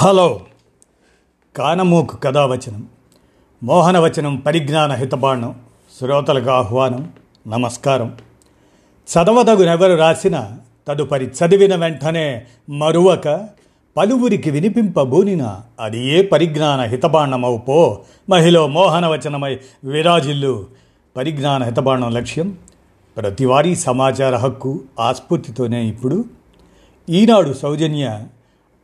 Hello. కానమూకు కథావచనం మోహనవచనం పరిజ్ఞాన హితబాణం శ్రోతలకు ఆహ్వానం నమస్కారం. చదవదగునెవరు రాసిన తదుపరి చదివిన వెంటనే మరువక పలువురికి వినిపింపబూనిన అది ఏ పరిజ్ఞాన హితబాణమవు పో మహిళ మోహనవచనమై విరాజిల్లు. పరిజ్ఞాన హితబాణం లక్ష్యం ప్రతివారీ సమాచార హక్కు ఆస్ఫూర్తితోనే ఇప్పుడు. ఈనాడు సౌజన్య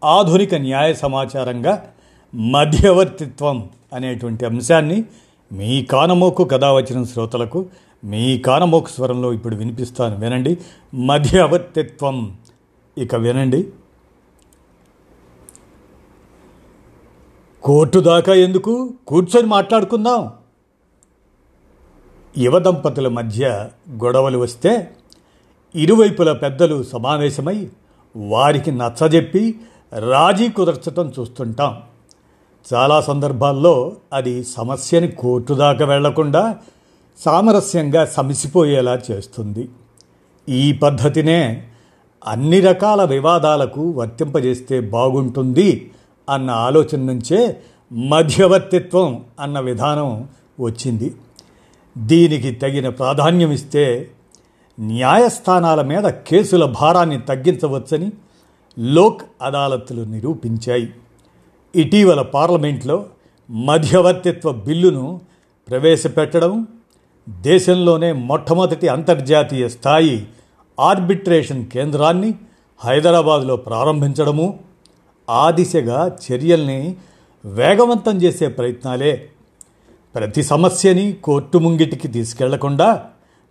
ఆధునిక న్యాయ సమాచారంగా మధ్యవర్తిత్వం అనేటువంటి అంశాన్ని మీ కానమోకు కథ వచ్చిన శ్రోతలకు మీ కానమోకు స్వరంలో ఇప్పుడు వినిపిస్తాను. వినండి. మధ్యవర్తిత్వం. ఇక వినండి. కోర్టు దాకా ఎందుకు? కూర్చొని మాట్లాడుకుందాం. యువ దంపతుల మధ్య గొడవలు వస్తే ఇరువైపుల పెద్దలు సమావేశమై వారికి నచ్చజెప్పి రాజీ కుదర్చటం చూస్తుంటాం. చాలా సందర్భాల్లో అది సమస్యని కోర్టు దాకా వెళ్ళకుండా సామరస్యంగా సమసిపోయేలా చేస్తుంది. ఈ పద్ధతినే అన్ని రకాల వివాదాలకు వర్తింపజేస్తే బాగుంటుంది అన్న ఆలోచన నుంచే మధ్యవర్తిత్వం అన్న విధానం వచ్చింది. దీనికి తగిన ప్రాధాన్యం ఇస్తే న్యాయస్థానాల మీద కేసుల భారాన్ని తగ్గించవచ్చని లోక్ అదాలత్లు నిరూపించాయి. ఇటీవల పార్లమెంట్లో మధ్యవర్తిత్వ బిల్లును ప్రవేశపెట్టడం దేశంలోనే మొట్టమొదటి అంతర్జాతీయ స్థాయి ఆర్బిట్రేషన్ కేంద్రాన్ని హైదరాబాదులో ప్రారంభించడము ఆ దిశగా చర్యల్ని వేగవంతం చేసే ప్రయత్నాలే. ప్రతి సమస్యని కోర్టు ముంగిటికి తీసుకెళ్ళకుండా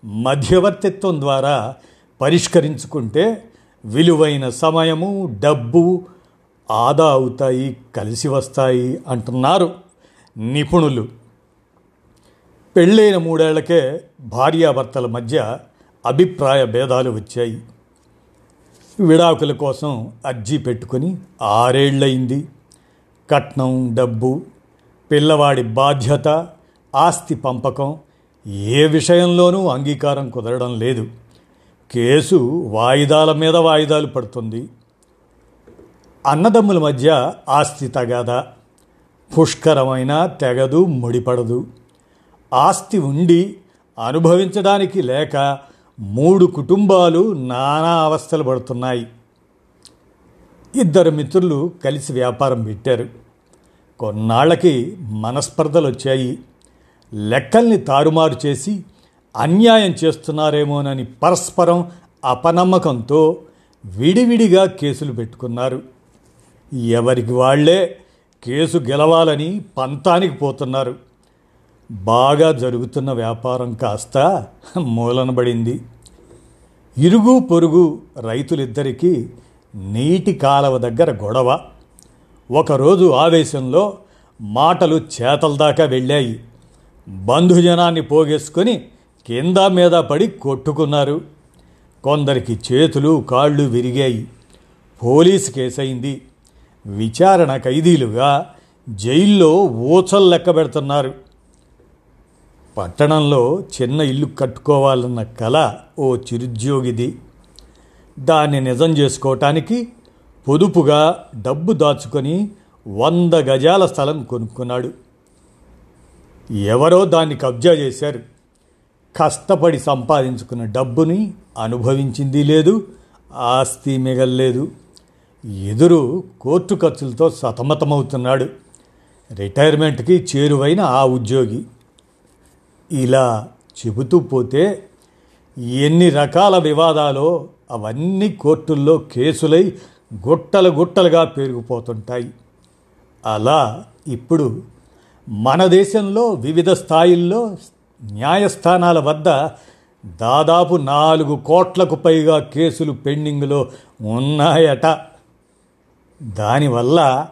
మధ్యవర్తిత్వం ద్వారా పరిష్కరించుకుంటే విలువైన సమయము డబ్బు ఆదా అవుతాయి కలిసి వస్తాయి అంటున్నారు నిపుణులు. పెళ్ళైన మూడేళ్ళకే భార్యాభర్తల మధ్య అభిప్రాయ భేదాలు వచ్చాయి. విడాకుల కోసం అర్జీ పెట్టుకొని ఆరేళ్ళయింది. కట్నం డబ్బు పిల్లవాడి బాధ్యత ఆస్తి పంపకం ఏ విషయంలోనూ అంగీకారం కుదరడం లేదు. కేసు వాయిదాల మీద వాయిదాలు పడుతుంది. అన్నదమ్ముల మధ్య ఆస్తి తగాద పుష్కరమైన తెగదు ముడిపడదు. ఆస్తి ఉండి అనుభవించడానికి లేక మూడు కుటుంబాలు నానా అవస్థలు పడుతున్నాయి. ఇద్దరు మిత్రులు కలిసి వ్యాపారం పెట్టారు. కొన్నాళ్ళకి మనస్పర్ధలు వచ్చాయి లెక్కల్ని తారుమారు చేసి అన్యాయం చేస్తున్నారేమోనని పరస్పరం అపనమ్మకంతో విడివిడిగా కేసులు పెట్టుకున్నారు. ఎవరికి వాళ్ళే కేసు గెలవాలని పంతానికి పోతున్నారు. బాగా జరుగుతున్న వ్యాపారం కాస్త మూలనబడింది. ఇరుగు పొరుగు రైతులిద్దరికీ నీటి కాలవ దగ్గర గొడవ. ఒకరోజు ఆవేశంలో మాటలు చేతల దాకా వెళ్ళాయి. బంధుజనాన్ని పోగేసుకొని కింద మీద పడి కొట్టుకున్నారు. కొందరికి చేతులు కాళ్ళు విరిగాయి. పోలీసు కేసైంది విచారణ ఖైదీలుగా జైల్లో ఊచలు లెక్క పెడుతున్నారు. పట్టణంలో చిన్న ఇల్లు కట్టుకోవాలన్న కళ ఓ చిరుద్యోగిది. దాన్ని నిజం చేసుకోవటానికి పొదుపుగా డబ్బు దాచుకొని వంద గజాల స్థలం కొనుక్కున్నాడు. ఎవరో దాన్ని కబ్జా చేశారు. కష్టపడి సంపాదించుకున్న డబ్బుని అనుభవించింది లేదు ఆస్తి మిగల్లేదు. ఎదురు కోర్టు ఖర్చులతో సతమతమవుతున్నాడు. రిటైర్మెంట్కి చేరువైన ఆ ఉద్యోగి. ఇలా చెబుతూ పోతే ఎన్ని రకాల వివాదాలో అవన్నీ కోర్టుల్లో కేసులై గుట్టలు గుట్టలుగా పెరిగిపోతుంటాయి అలా ఇప్పుడు మన దేశంలో వివిధ స్థాయిల్లో న్యాయస్థానాల వద్ద దాదాపు నాలుగు కోట్లకు పైగా కేసులు పెండింగ్లో ఉన్నాయట. దానివల్ల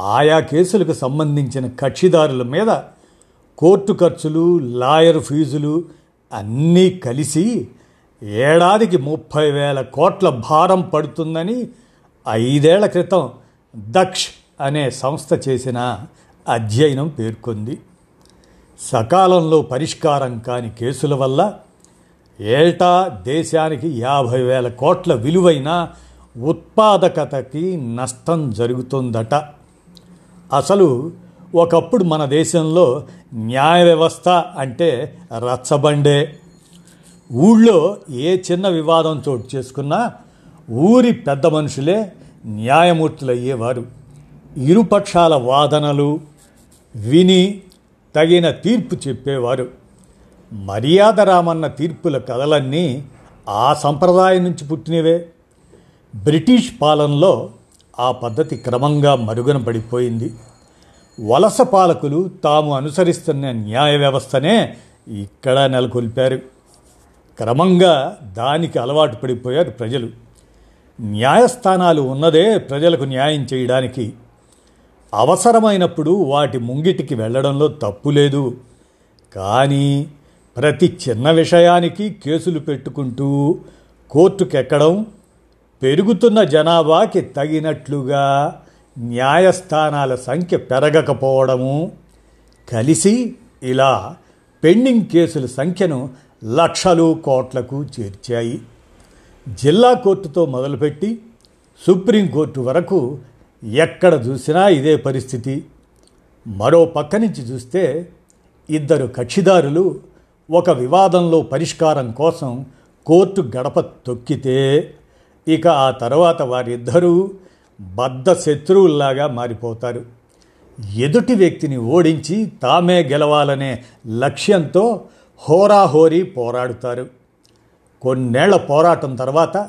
ఆయా కేసులకు సంబంధించిన కక్షిదారుల మీద కోర్టు ఖర్చులు లాయర్ ఫీజులు అన్నీ కలిసి ఏడాదికి ముప్పై వేల కోట్ల భారం పడుతుందని ఐదేళ్ళ క్రితం దక్ష్ అనే సంస్థ చేసిన అధ్యయనం పేర్కొంది. సకాలంలో పరిష్కారం కాని కేసుల వల్ల ఏటా దేశానికి యాభై వేల కోట్ల విలువైన ఉత్పాదకతకి నష్టం జరుగుతుందట. అసలు ఒకప్పుడు మన దేశంలో న్యాయ వ్యవస్థ అంటే రచ్చబండే. ఊళ్ళో ఏ చిన్న వివాదం చోటు చేసుకున్నా ఊరి పెద్ద మనుషులే న్యాయమూర్తులు అయ్యేవారు ఇరుపక్షాల వాదనలు విని తగిన తీర్పు చెప్పేవారు. మర్యాద రామన్న తీర్పుల కథలన్నీ ఆ సంప్రదాయం నుంచి పుట్టినవే. బ్రిటిష్ పాలనలో ఆ పద్ధతి క్రమంగా మరుగున పడిపోయింది. వలస పాలకులు తాము అనుసరిస్తున్న న్యాయ వ్యవస్థనే ఇక్కడ నెలకొల్పారు. క్రమంగా దానికి అలవాటు పడిపోయారు ప్రజలు. న్యాయస్థానాలు ఉన్నదే ప్రజలకు న్యాయం చేయడానికి అవసరమైనప్పుడు వాటి ముంగిటికి వెళ్ళడంలో తప్పు లేదు. కానీ ప్రతి చిన్న విషయానికి కేసులు పెట్టుకుంటూ కోర్టుకెక్కడం పెరుగుతున్న జనాభాకి తగినట్లుగా న్యాయస్థానాల సంఖ్య పెరగకపోవడము కలిసి ఇలా పెండింగ్ కేసుల సంఖ్యను లక్షలు కోట్లకు చేర్చాయి. జిల్లా కోర్టుతో మొదలుపెట్టి సుప్రీంకోర్టు వరకు ఎక్కడ చూసినా ఇదే పరిస్థితి. మరో పక్క నుంచి చూస్తే ఇద్దరు కక్షిదారులు ఒక వివాదంలో పరిష్కారం కోసం కోర్టు గడప తొక్కితే ఇక ఆ తర్వాత వారిద్దరూ బద్ధ శత్రువుల్లాగా మారిపోతారు. ఎదుటి వ్యక్తిని ఓడించి తామే గెలవాలనే లక్ష్యంతో హోరాహోరీ పోరాడుతారు. కొన్నేళ్ళ పోరాటం తర్వాత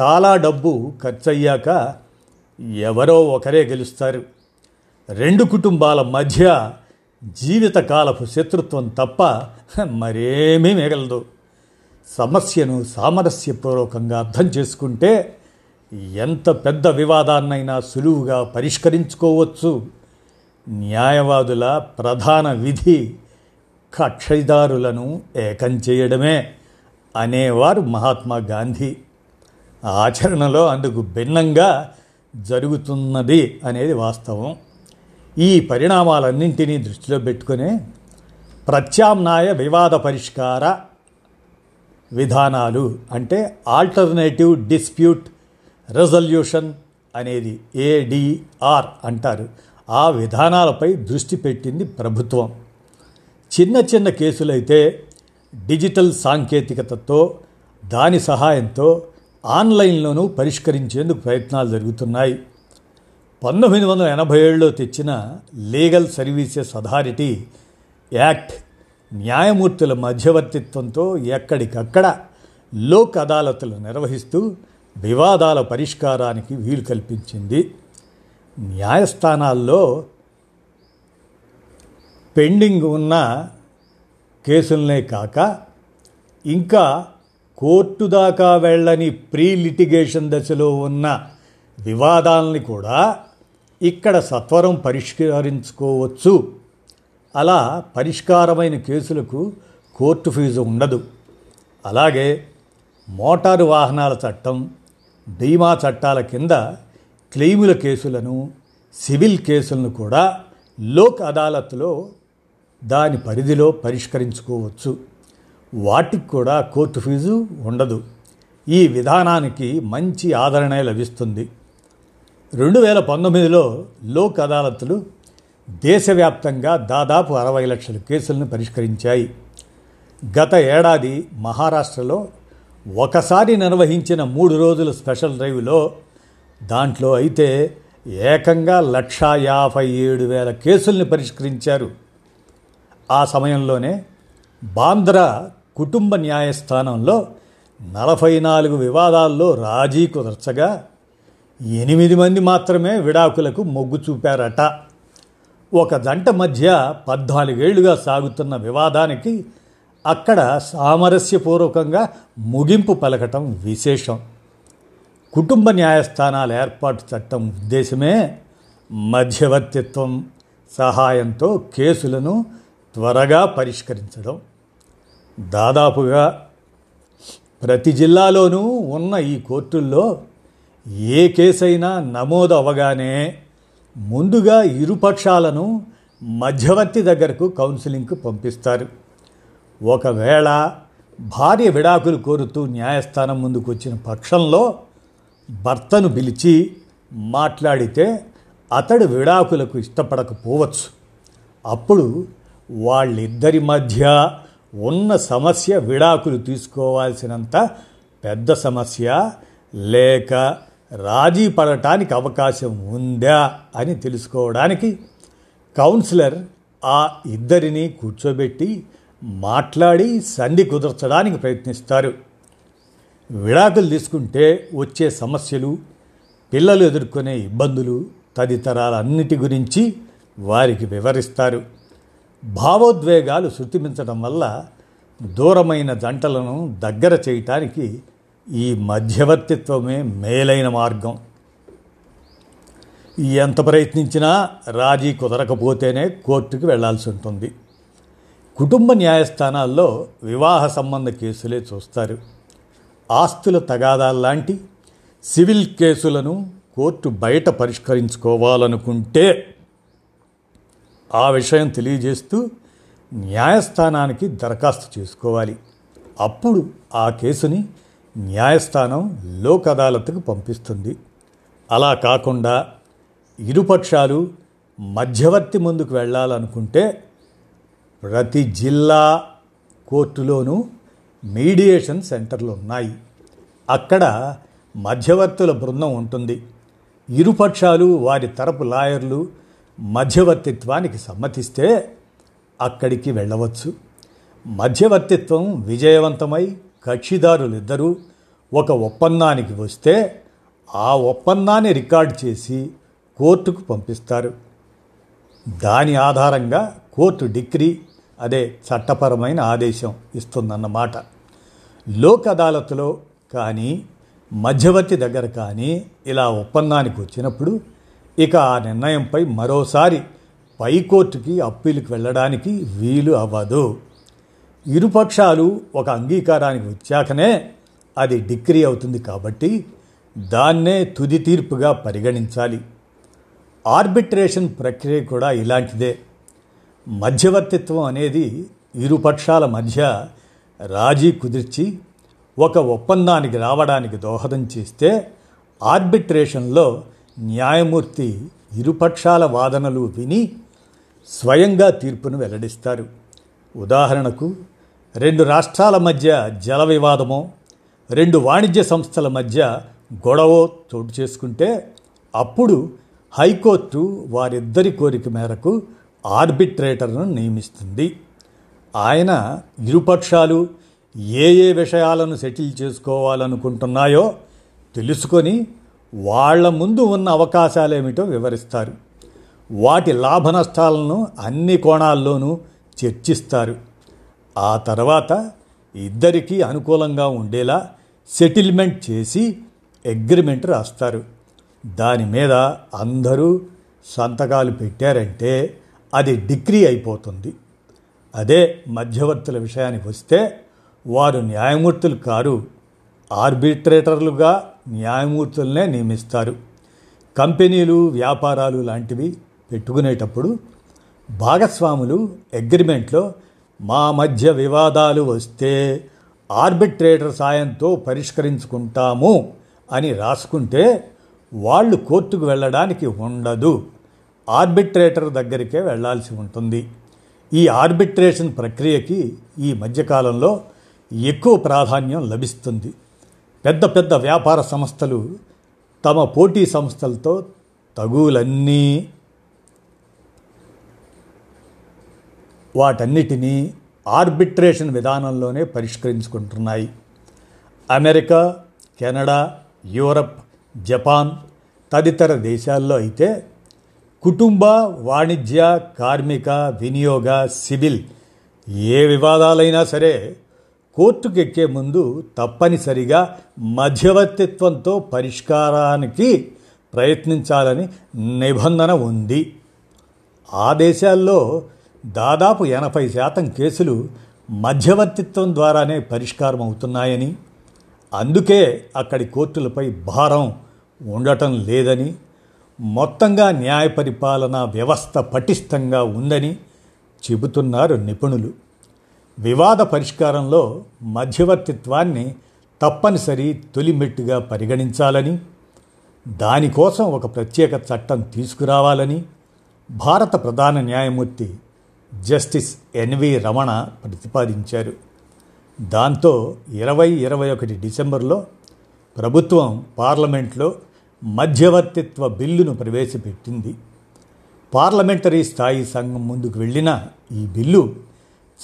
చాలా డబ్బు ఖర్చయ్యాక ఎవరో ఒకరే గెలుస్తారు. రెండు కుటుంబాల మధ్య జీవితకాలపు శత్రుత్వం తప్ప మరేమీ మిగలదు. సమస్యను సామరస్యపూర్వకంగా అర్థం చేసుకుంటే ఎంత పెద్ద వివాదాన్నైనా సులువుగా పరిష్కరించుకోవచ్చు. న్యాయవాదుల ప్రధాన విధి కక్షిదారులను ఏకం చేయడమే అనేవారు మహాత్మా గాంధీ. ఆచరణలో అందుకు భిన్నంగా జరుగుతున్నది అనేది వాస్తవం. ఈ పరిణామాలన్నింటినీ దృష్టిలో పెట్టుకునే ప్రత్యామ్నాయ వివాద పరిష్కార విధానాలు అంటే ఆల్టర్నేటివ్ డిస్ప్యూట్ రెజల్యూషన్ అనేది ఏడిఆర్ అంటారు. ఆ విధానాలపై దృష్టి పెట్టింది ప్రభుత్వం. చిన్న చిన్న కేసులైతే డిజిటల్ సాంకేతికతతో దాని సహాయంతో ఆన్లైన్లోనూ పరిష్కరించేందుకు ప్రయత్నాలు జరుగుతున్నాయి. పంతొమ్మిది వందల ఎనభై ఏడులో తెచ్చిన లీగల్ సర్వీసెస్ అథారిటీ యాక్ట్ న్యాయమూర్తుల మధ్యవర్తిత్వంతో ఎక్కడికక్కడ లోక్ అదాలతులు నిర్వహిస్తూ వివాదాల పరిష్కారానికి వీలు కల్పించింది. న్యాయస్థానాల్లో పెండింగ్ ఉన్న కేసులనే కాక ఇంకా కోర్టు దాకా వెళ్ళని ప్రీ లిటిగేషన్ దశలో ఉన్న వివాదాలని కూడా ఇక్కడ సత్వరం పరిష్కరించుకోవచ్చు. అలా పరిష్కారమైన కేసులకు కోర్టు ఫీజు ఉండదు. అలాగే మోటారు వాహనాల చట్టం బీమా చట్టాల కింద క్లెయిముల కేసులను సివిల్ కేసులను కూడా లోక్ అదాలత్లో దాని పరిధిలో పరిష్కరించుకోవచ్చు. వాటికి కూడా కోర్టు ఫీజు ఉండదు. ఈ విధానానికి మంచి ఆదరణ లభిస్తుంది. రెండు వేల పంతొమ్మిదిలో లోక్ అదాలత్లు దేశవ్యాప్తంగా దాదాపు అరవై లక్షల కేసులను పరిష్కరించాయి. గత ఏడాది మహారాష్ట్రలో ఒకసారి నిర్వహించిన మూడు రోజుల స్పెషల్ డ్రైవ్లో దాంట్లో అయితే ఏకంగా లక్షా యాభై ఏడు వేల కేసుల్ని పరిష్కరించారు. ఆ సమయంలోనే బాంద్రా కుటుంబ న్యాయస్థానంలో నలభై నాలుగు వివాదాల్లో రాజీ కుదర్చగా ఎనిమిది మంది మాత్రమే విడాకులకు మొగ్గు చూపారట. ఒక జంట మధ్య పద్నాలుగేళ్ళుగా సాగుతున్న వివాదానికి అక్కడ సామరస్యపూర్వకంగా ముగింపు పలకటం విశేషం. కుటుంబ న్యాయస్థానాల ఏర్పాటు చట్టం ఉద్దేశమే మధ్యవర్తిత్వం సహాయంతో కేసులను త్వరగా పరిష్కరించడం. దాదాపుగా ప్రతి జిల్లాలోనూ ఉన్న ఈ కోర్టుల్లో ఏ కేసైనా నమోదు అవ్వగానే ముందుగా ఇరుపక్షాలను మధ్యవర్తి దగ్గరకు కౌన్సిలింగ్కు పంపిస్తారు. ఒకవేళ భార్య విడాకులు కోరుతూ న్యాయస్థానం ముందుకు వచ్చిన పక్షంలో భర్తను పిలిచి మాట్లాడితే అతడు విడాకులకు ఇష్టపడకపోవచ్చు. అప్పుడు వాళ్ళిద్దరి మధ్య ఉన్న సమస్య విడాకులు తీసుకోవాల్సినంత పెద్ద సమస్య లేక రాజీ పడటానికి అవకాశం ఉందా అని తెలుసుకోవడానికి కౌన్సిలర్ ఆ ఇద్దరిని కూర్చోబెట్టి మాట్లాడి సంధి కుదర్చడానికి ప్రయత్నిస్తారు. విడాకులు తీసుకుంటే వచ్చే సమస్యలు పిల్లలు ఎదుర్కొనే ఇబ్బందులు తదితరాలన్నిటి గురించి వారికి వివరిస్తారు. భావోద్వేగాలు శృతిమించడం వల్ల దూరమైన జంటలను దగ్గర చేయటానికి ఈ మధ్యవర్తిత్వమే మేలైన మార్గం. ఎంత ప్రయత్నించినా రాజీ కుదరకపోతేనే కోర్టుకు వెళ్ళాల్సి ఉంటుంది. కుటుంబ న్యాయస్థానాల్లో వివాహ సంబంధ కేసులే చూస్తారు. ఆస్తుల తగాదాల్లాంటి సివిల్ కేసులను కోర్టు బయట పరిష్కరించుకోవాలనుకుంటే ఆ విషయం తెలియజేస్తూ న్యాయస్థానానికి దరఖాస్తు చేసుకోవాలి. అప్పుడు ఆ కేసుని న్యాయస్థానం లోక్ అదాలత్కు పంపిస్తుంది. అలా కాకుండా ఇరుపక్షాలు మధ్యవర్తి ముందుకు వెళ్ళాలనుకుంటే ప్రతి జిల్లా కోర్టులోనూ మీడియేషన్ సెంటర్లు ఉన్నాయి. అక్కడ మధ్యవర్తుల బృందం ఉంటుంది. ఇరుపక్షాలు వారి తరపు లాయర్లు మధ్యవర్తిత్వానికి సమ్మతిస్తే అక్కడికి వెళ్ళవచ్చు. మధ్యవర్తిత్వం విజయవంతమై కక్షిదారులిద్దరూ ఒక ఒప్పందానికి వస్తే ఆ ఒప్పందాన్ని రికార్డ్ చేసి కోర్టుకు పంపిస్తారు. దాని ఆధారంగా కోర్టు డిగ్రీ అదే చట్టపరమైన ఆదేశం ఇస్తుందన్నమాట. లోక్ అదాలత్లో కానీ మధ్యవర్తి దగ్గర కానీ ఇలా ఒప్పందానికి వచ్చినప్పుడు ఇక ఆ నిర్ణయంపై మరోసారి పైకోర్టుకి అప్పీలుకి వెళ్ళడానికి వీలు అవ్వదు. ఇరుపక్షాలు ఒక అంగీకారానికి వచ్చాకనే అది డిగ్రీ అవుతుంది కాబట్టి దాన్నే తుది తీర్పుగా పరిగణించాలి. ఆర్బిట్రేషన్ ప్రక్రియ కూడా ఇలాంటిదే. మధ్యవర్తిత్వం అనేది ఇరుపక్షాల మధ్య రాజీ కుదిర్చి ఒక ఒప్పందానికి రావడానికి దోహదం చేస్తే ఆర్బిట్రేషన్లో న్యాయమూర్తి ఇరుపక్షాల వాదనలు విని స్వయంగా తీర్పును వెల్లడిస్తారు. ఉదాహరణకు రెండు రాష్ట్రాల మధ్య జల వివాదమో రెండు వాణిజ్య సంస్థల మధ్య గొడవ చోటు చేసుకుంటే అప్పుడు హైకోర్టు వారిద్దరి కోరిక మేరకు ఆర్బిట్రేటర్ను నియమిస్తుంది. ఆయన ఇరుపక్షాలు ఏ ఏ విషయాలను సెటిల్ చేసుకోవాలనుకుంటున్నాయో తెలుసుకొని వాళ్ళ ముందు ఉన్న అవకాశాలేమిటో వివరిస్తారు. వాటి లాభ నష్టాలను అన్ని కోణాల్లోనూ చర్చిస్తారు. ఆ తర్వాత ఇద్దరికీ అనుకూలంగా ఉండేలా సెటిల్మెంట్ చేసి అగ్రిమెంట్ రాస్తారు. దాని మీద అందరూ సంతకాలు పెట్టారంటే అది డిగ్రీ అయిపోతుంది. అదే మధ్యవర్తుల విషయానికి వస్తే వారు న్యాయమూర్తులు కారు ఆర్బిట్రేటర్లుగా న్యాయమూర్తులనే నియమిస్తారు. కంపెనీలు వ్యాపారాలు లాంటివి పెట్టుకునేటప్పుడు భాగస్వాములు అగ్రిమెంట్లో మా మధ్య వివాదాలు వస్తే ఆర్బిట్రేటర్ సాయంతో పరిష్కరించుకుంటాము అని రాసుకుంటే వాళ్ళు కోర్టుకు వెళ్ళడానికి ఉండదు. ఆర్బిట్రేటర్ దగ్గరికే వెళ్ళాల్సి ఉంటుంది. ఈ ఆర్బిట్రేషన్ ప్రక్రియకి ఈ మధ్యకాలంలో ఎక్కువ ప్రాధాన్యం లభిస్తుంది. పెద్ద పెద్ద వ్యాపార సంస్థలు తమ పోటీ సంస్థలతో తగులన్నీ వాటన్నిటినీ ఆర్బిట్రేషన్ విధానంలోనే పరిష్కరించుకుంటున్నాయి. అమెరికా కెనడా యూరప్ జపాన్ తదితర దేశాల్లో అయితే కుటుంబ వాణిజ్య కార్మిక వినియోగ సివిల్ ఏ వివాదాలైనా సరే కోర్టుకు ఎక్కే ముందు తప్పనిసరిగా మధ్యవర్తిత్వంతో పరిష్కారానికి ప్రయత్నించాలని నిబంధన ఉంది. ఆ దేశాల్లో దాదాపు ఎనభై శాతం కేసులు మధ్యవర్తిత్వం ద్వారానే పరిష్కారం అవుతున్నాయని అందుకే అక్కడి కోర్టులపై భారం ఉండటం లేదని మొత్తంగా న్యాయ పరిపాలన వ్యవస్థ పటిష్టంగా ఉందని చెబుతున్నారు నిపుణులు. వివాద పరిష్కారంలో మధ్యవర్తిత్వాన్ని తప్పనిసరి తొలిమెట్టుగా పరిగణించాలని దానికోసం ఒక ప్రత్యేక చట్టం తీసుకురావాలని భారత ప్రధాన న్యాయమూర్తి జస్టిస్ ఎన్వి రమణ ప్రతిపాదించారు. దాంతో ఇరవై ఇరవై ఒకటి డిసెంబర్లో ప్రభుత్వం పార్లమెంట్లో మధ్యవర్తిత్వ బిల్లును ప్రవేశపెట్టింది. పార్లమెంటరీ స్థాయి సంఘం ముందుకు వెళ్ళిన ఈ బిల్లు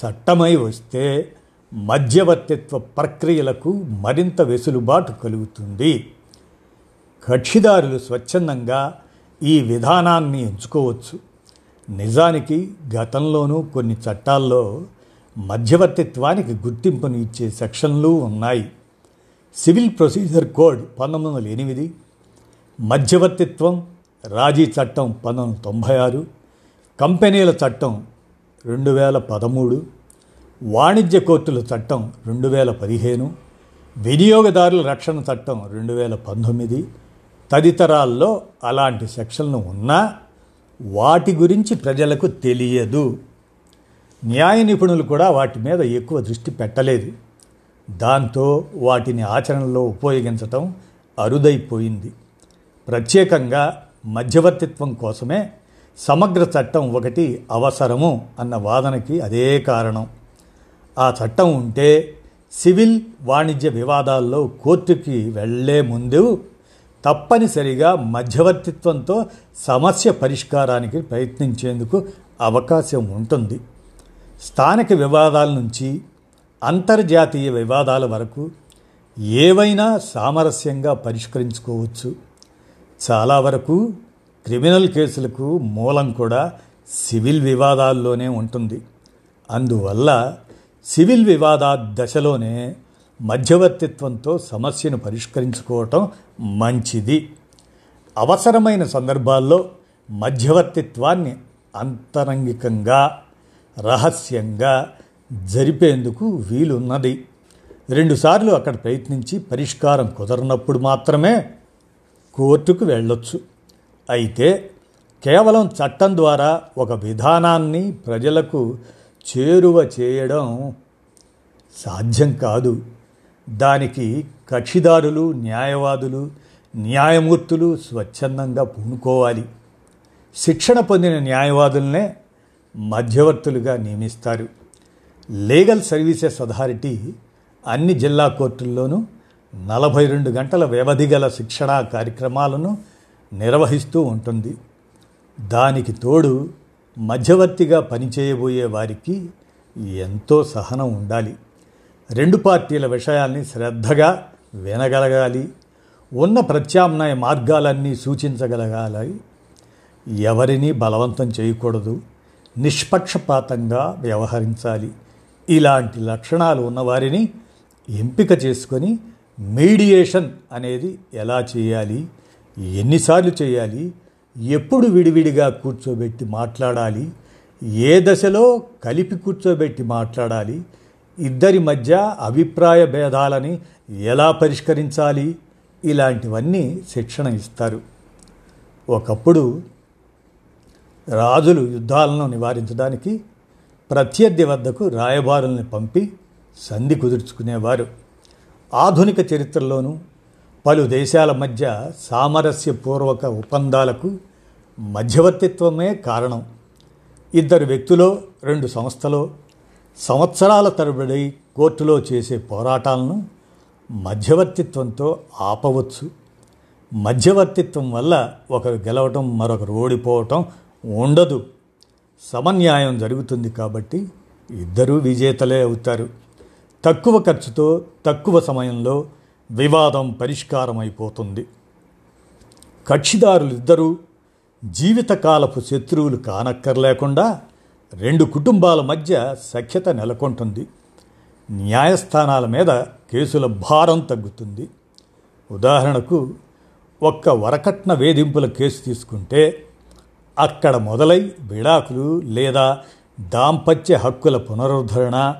చట్టమై వస్తే మధ్యవర్తిత్వ ప్రక్రియలకు మరింత వెసులుబాటు కలుగుతుంది. కక్షిదారులు స్వచ్ఛందంగా ఈ విధానాన్ని ఎంచుకోవచ్చు. నిజానికి గతంలోనూ కొన్ని చట్టాల్లో మధ్యవర్తిత్వానికి గుర్తింపును ఇచ్చే సెక్షన్లు ఉన్నాయి. సివిల్ ప్రొసీజర్ కోడ్ పంతొమ్మిది వందల ఎనిమిది మధ్యవర్తిత్వం రాజీ చట్టం పంతొమ్మిది వందల తొంభై ఆరు కంపెనీల చట్టం రెండు వేల పదమూడు వాణిజ్య కోర్టుల చట్టం రెండు వేల పదిహేను వినియోగదారుల రక్షణ చట్టం రెండు వేల పంతొమ్మిది తదితరాల్లో అలాంటి సెక్షన్లు ఉన్నా వాటి గురించి ప్రజలకు తెలియదు. న్యాయ నిపుణులు కూడా వాటి మీద ఎక్కువ దృష్టి పెట్టలేదు. దాంతో వాటిని ఆచరణలో ఉపయోగించటం అరుదైపోయింది. ప్రత్యేకంగా మధ్యవర్తిత్వం కోసమే సమగ్ర చట్టం ఒకటి అవసరము అన్న వాదనకి అదే కారణం. ఆ చట్టం ఉంటే సివిల్ వాణిజ్య వివాదాల్లో కోర్టుకి వెళ్ళే ముందు తప్పనిసరిగా మధ్యవర్తిత్వంతో సమస్య పరిష్కారానికి ప్రయత్నించేందుకు అవకాశం ఉంటుంది. స్థానిక వివాదాల నుంచి అంతర్జాతీయ వివాదాల వరకు ఏవైనా సామరస్యంగా పరిష్కరించుకోవచ్చు. చాలా వరకు క్రిమినల్ కేసులకు మూలం కూడా సివిల్ వివాదాల్లోనే ఉంటుంది. అందువల్ల సివిల్ వివాద దశలోనే మధ్యవర్తిత్వంతో సమస్యను పరిష్కరించుకోవటం మంచిది. అవసరమైన సందర్భాల్లో మధ్యవర్తిత్వాన్ని అంతరంగికంగా రహస్యంగా జరిపేందుకు వీలున్నది. రెండుసార్లు అక్కడ ప్రయత్నించి పరిష్కారం కుదరనప్పుడు మాత్రమే కోర్టుకు వెళ్ళొచ్చు. అయితే కేవలం చట్టం ద్వారా ఒక విధానాన్ని ప్రజలకు చేరువ చేయడం సాధ్యం కాదు. దానికి కక్షిదారులు న్యాయవాదులు న్యాయమూర్తులు స్వచ్ఛందంగా పూనుకోవాలి. శిక్షణ పొందిన న్యాయవాదులనే మధ్యవర్తులుగా నియమిస్తారు. లీగల్ సర్వీసెస్ అథారిటీ అన్ని జిల్లా కోర్టుల్లోనూ నలభై రెండు గంటల వ్యవధి గల శిక్షణా కార్యక్రమాలను నిర్వహిస్తూ ఉంటుంది. దానికి తోడు మధ్యవర్తిగా పనిచేయబోయే వారికి ఎంతో సహనం ఉండాలి. రెండు పార్టీల విషయాల్ని శ్రద్ధగా వినగలగాలి. ఉన్న ప్రత్యామ్నాయ మార్గాలన్నీ సూచించగలగాలి. ఎవరిని బలవంతం చేయకూడదు. నిష్పక్షపాతంగా వ్యవహరించాలి. ఇలాంటి లక్షణాలు ఉన్నవారిని ఎంపిక చేసుకొని మీడియేషన్ అనేది ఎలా చేయాలి? ఎన్నిసార్లు చేయాలి? ఎప్పుడు విడివిడిగా కూర్చోబెట్టి మాట్లాడాలి? ఏ దశలో కలిపి కూర్చోబెట్టి మాట్లాడాలి? ఇద్దరి మధ్య అభిప్రాయ భేదాలని ఎలా పరిష్కరించాలి? ఇలాంటివన్నీ శిక్షణ ఇస్తారు. ఒకప్పుడు రాజులు యుద్ధాలను నివారించడానికి ప్రత్యర్థి వద్దకు రాయబారుల్ని పంపి సంధి కుదుర్చుకునేవారు. ఆధునిక చరిత్రలోనూ పలు దేశాల మధ్య సామరస్యపూర్వక ఒప్పందాలకు మధ్యవర్తిత్వమే కారణం. ఇద్దరు వ్యక్తులో రెండు సంస్థలో సంవత్సరాల తరబడి కోర్టులో చేసే పోరాటాలను మధ్యవర్తిత్వంతో ఆపవచ్చు. మధ్యవర్తిత్వం వల్ల ఒకరు గెలవటం మరొకరు ఓడిపోవటం ఉండదు. సమన్యాయం జరుగుతుంది కాబట్టి ఇద్దరూ విజేతలే అవుతారు. తక్కువ ఖర్చుతో తక్కువ సమయంలో వివాదం పరిష్కారం అయిపోతుంది కక్షిదారులు ఇద్దరూ జీవితకాలపు శత్రువులు కానక్కర్లేకుండా రెండు కుటుంబాల మధ్య సఖ్యత నెలకొంటుంది. న్యాయస్థానాల మీద కేసుల భారం తగ్గుతుంది. ఉదాహరణకు ఒక్క వరకట్న వేధింపుల కేసు తీసుకుంటే అక్కడ మొదలై విడాకులు లేదా దాంపత్య హక్కుల పునరుద్ధరణ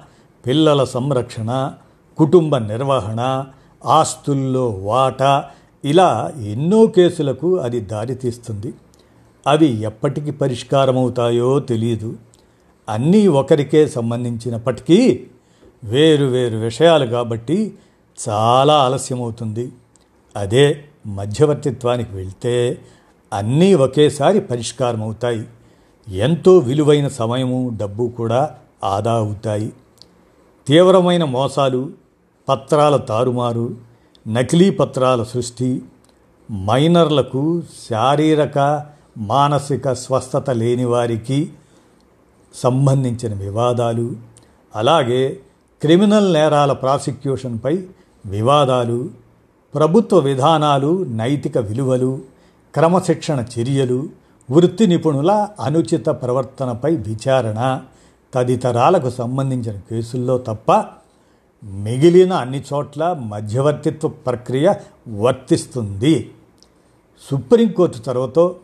పిల్లల సంరక్షణ కుటుంబ నిర్వహణ ఆస్తుల్లో వాటా ఇలా ఎన్నో కేసులకు అది దారితీస్తుంది. అవి ఎప్పటికి పరిష్కారమవుతాయో తెలియదు అన్నీ ఒకరికే సంబంధించినప్పటికీ వేరు వేరు విషయాలు కాబట్టి చాలా ఆలస్యమవుతుంది. అదే మధ్యవర్తిత్వానికి వెళ్తే అన్నీ ఒకేసారి పరిష్కారం అవుతాయి ఎంతో విలువైన సమయము డబ్బు కూడా ఆదా అవుతాయి. తీవ్రమైన మోసాలు పత్రాల తారుమారు నకిలీ పత్రాల సృష్టి మైనర్లకు శారీరక మానసిక స్వస్థత లేని వారికి సంబంధించిన వివాదాలు అలాగే క్రిమినల్ నేరాల ప్రాసిక్యూషన్పై వివాదాలు ప్రభుత్వ విధానాలు నైతిక విలువలు క్రమశిక్షణ చర్యలు వృత్తి నిపుణుల అనుచిత ప్రవర్తనపై విచారణ తదితరాలకు సంబంధించిన కేసుల్లో తప్ప మిగిలిన అన్ని చోట్ల మధ్యవర్తిత్వ ప్రక్రియ వర్తిస్తుంది. సుప్రీంకోర్టు చొరవతో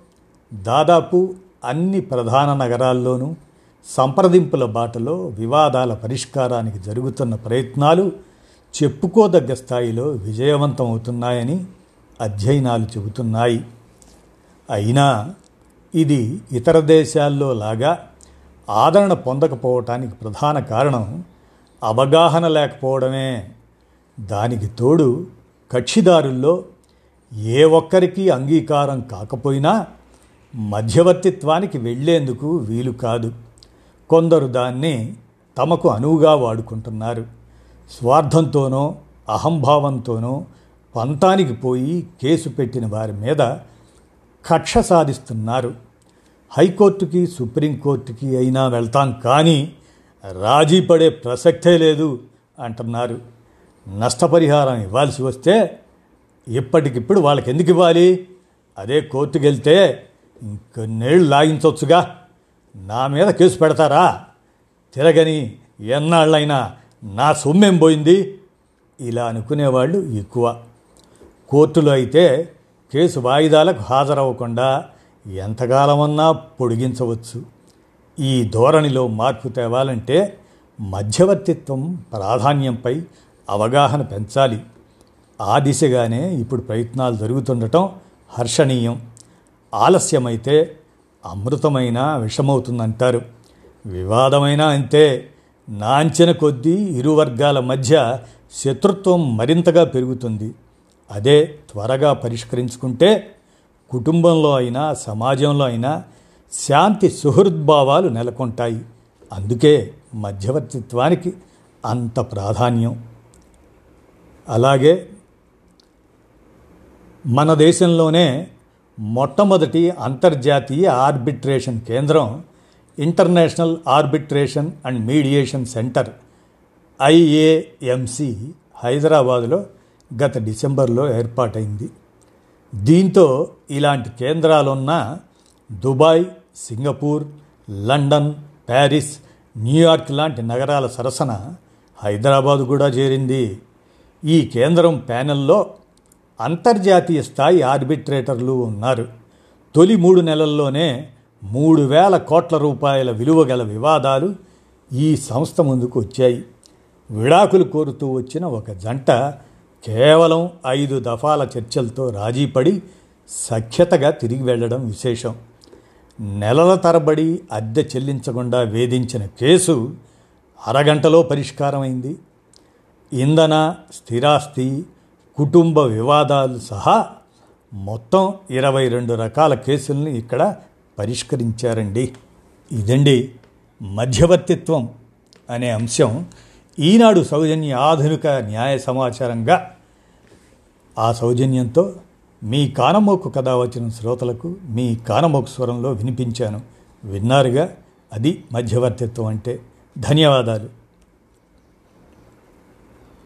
దాదాపు అన్ని ప్రధాన నగరాల్లోనూ సంప్రదింపుల బాటలో వివాదాల పరిష్కారానికి జరుగుతున్న ప్రయత్నాలు చెప్పుకోదగ్గ స్థాయిలో విజయవంతం అవుతున్నాయని అధ్యయనాలు చెబుతున్నాయి. అయినా ఇది ఇతర దేశాల్లో లాగా ఆదరణ పొందకపోవటానికి ప్రధాన కారణం అవగాహన లేకపోవడమే. దానికి తోడు కక్షిదారుల్లో ఏ ఒక్కరికి అంగీకారం కాకపోయినా మధ్యవర్తిత్వానికి వెళ్ళేందుకు వీలు కాదు. కొందరు దాన్ని తమకు అనువుగా వాడుకుంటున్నారు. స్వార్థంతోనో అహంభావంతోనో పంతానికి పోయి కేసు పెట్టిన వారి మీద కక్ష సాధిస్తున్నారు. హైకోర్టుకి సుప్రీంకోర్టుకి అయినా వెళ్తాం కానీ రాజీ పడే ప్రసక్తే లేదు అంటున్నారు. నష్టపరిహారం ఇవ్వాల్సి వస్తే ఇప్పటికిప్పుడు వాళ్ళకి ఎందుకు ఇవ్వాలి? అదే కోర్టుకు వెళ్తే ఇంకొన్నేళ్ళు లాగించవచ్చుగా నా మీద కేసు పెడతారా? తిరగని ఎన్నాళ్ళైనా నా సొమ్మేం పోయింది? ఇలా అనుకునేవాళ్ళు ఎక్కువ. కోర్టులో అయితే కేసు వాయిదాలకు హాజరవ్వకుండా ఎంతకాలమన్నా పొడిగించవచ్చు. ఈ ధోరణిలో మార్పు తేవాలంటే మధ్యవర్తిత్వం ప్రాధాన్యంపై అవగాహన పెంచాలి. ఆ దిశగానే ఇప్పుడు ప్రయత్నాలు జరుగుతుండటం హర్షణీయం. ఆలస్యమైతే అమృతమైన విషమవుతుందంటారు. వివాదమైనా అంతే. నాంచిన కొద్దీ ఇరు వర్గాల మధ్య శత్రుత్వం మరింతగా పెరుగుతుంది. అదే త్వరగా పరిష్కరించుకుంటే కుటుంబంలో అయినా సమాజంలో అయినా శాంతి సుహృద్భావాలు నెలకొంటాయి. అందుకే మధ్యవర్తిత్వానికి అంత ప్రాధాన్యం. అలాగే మన దేశంలోనే మొట్టమొదటి అంతర్జాతీయ ఆర్బిట్రేషన్ కేంద్రం International Arbitration and Mediation Centre IAMC హైదరాబాదులో గత డిసెంబర్లో ఏర్పాటైంది. దీంతో ఇలాంటి కేంద్రాలున్న Dubai Singapore London Paris New York లాంటి నగరాల సరసన హైదరాబాదు కూడా చేరింది. ఈ కేంద్రం ప్యానెల్లో అంతర్జాతీయ స్థాయి ఆర్బిట్రేటర్లు ఉన్నారు. తొలి మూడు నెలల్లోనే మూడు వేల కోట్ల రూపాయల విలువ గల వివాదాలు ఈ సంస్థ ముందుకు వచ్చాయి. విడాకులు కోరుతూ వచ్చిన ఒక జంట కేవలం ఐదు దఫాల చర్చలతో రాజీపడి సఖ్యతగా తిరిగి వెళ్ళడం విశేషం. నెలల తరబడి అద్దె చెల్లించకుండా వేధించిన కేసు అరగంటలో పరిష్కారమైంది. ఇంధన స్థిరాస్తి కుటుంబ వివాదాలు సహా మొత్తం ఇరవై రెండు రకాల కేసుల్ని ఇక్కడ పరిష్కరించారండి. ఇదండి మధ్యవర్తిత్వం అనే అంశం. ఈనాడు సౌజన్య ఆధునిక న్యాయ సమాచారంగా ఆ సౌజన్యంతో మీ కానమోకు కథ వచ్చిన శ్రోతలకు మీ కానమోకు స్వరంలో వినిపించాను. విన్నారుగా? అది మధ్యవర్తిత్వం అంటే. ధన్యవాదాలు.